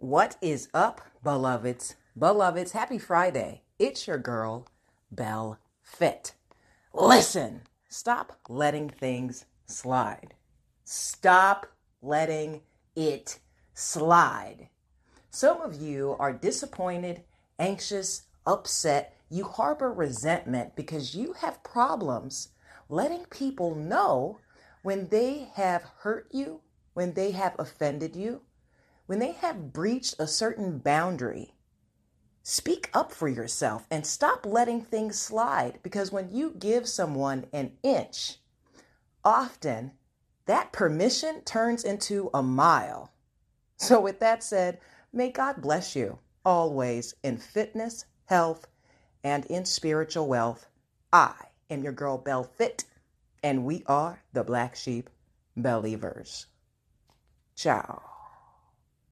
What is up, beloveds? Beloveds, happy Friday. It's your girl, Bell Fit. Listen, stop letting things slide. Stop letting it slide. Some of you are disappointed, anxious, upset. You harbor resentment because you have problems letting people know when they have hurt you, when they have offended you, when they have breached a certain boundary. Speak up for yourself and stop letting things slide because when you give someone an inch, often that permission turns into a mile. So, with that said, may God bless you always in fitness, health, and in spiritual wealth. I am your girl, Bell Fit, and we are the Black Sheep Believers. Ciao.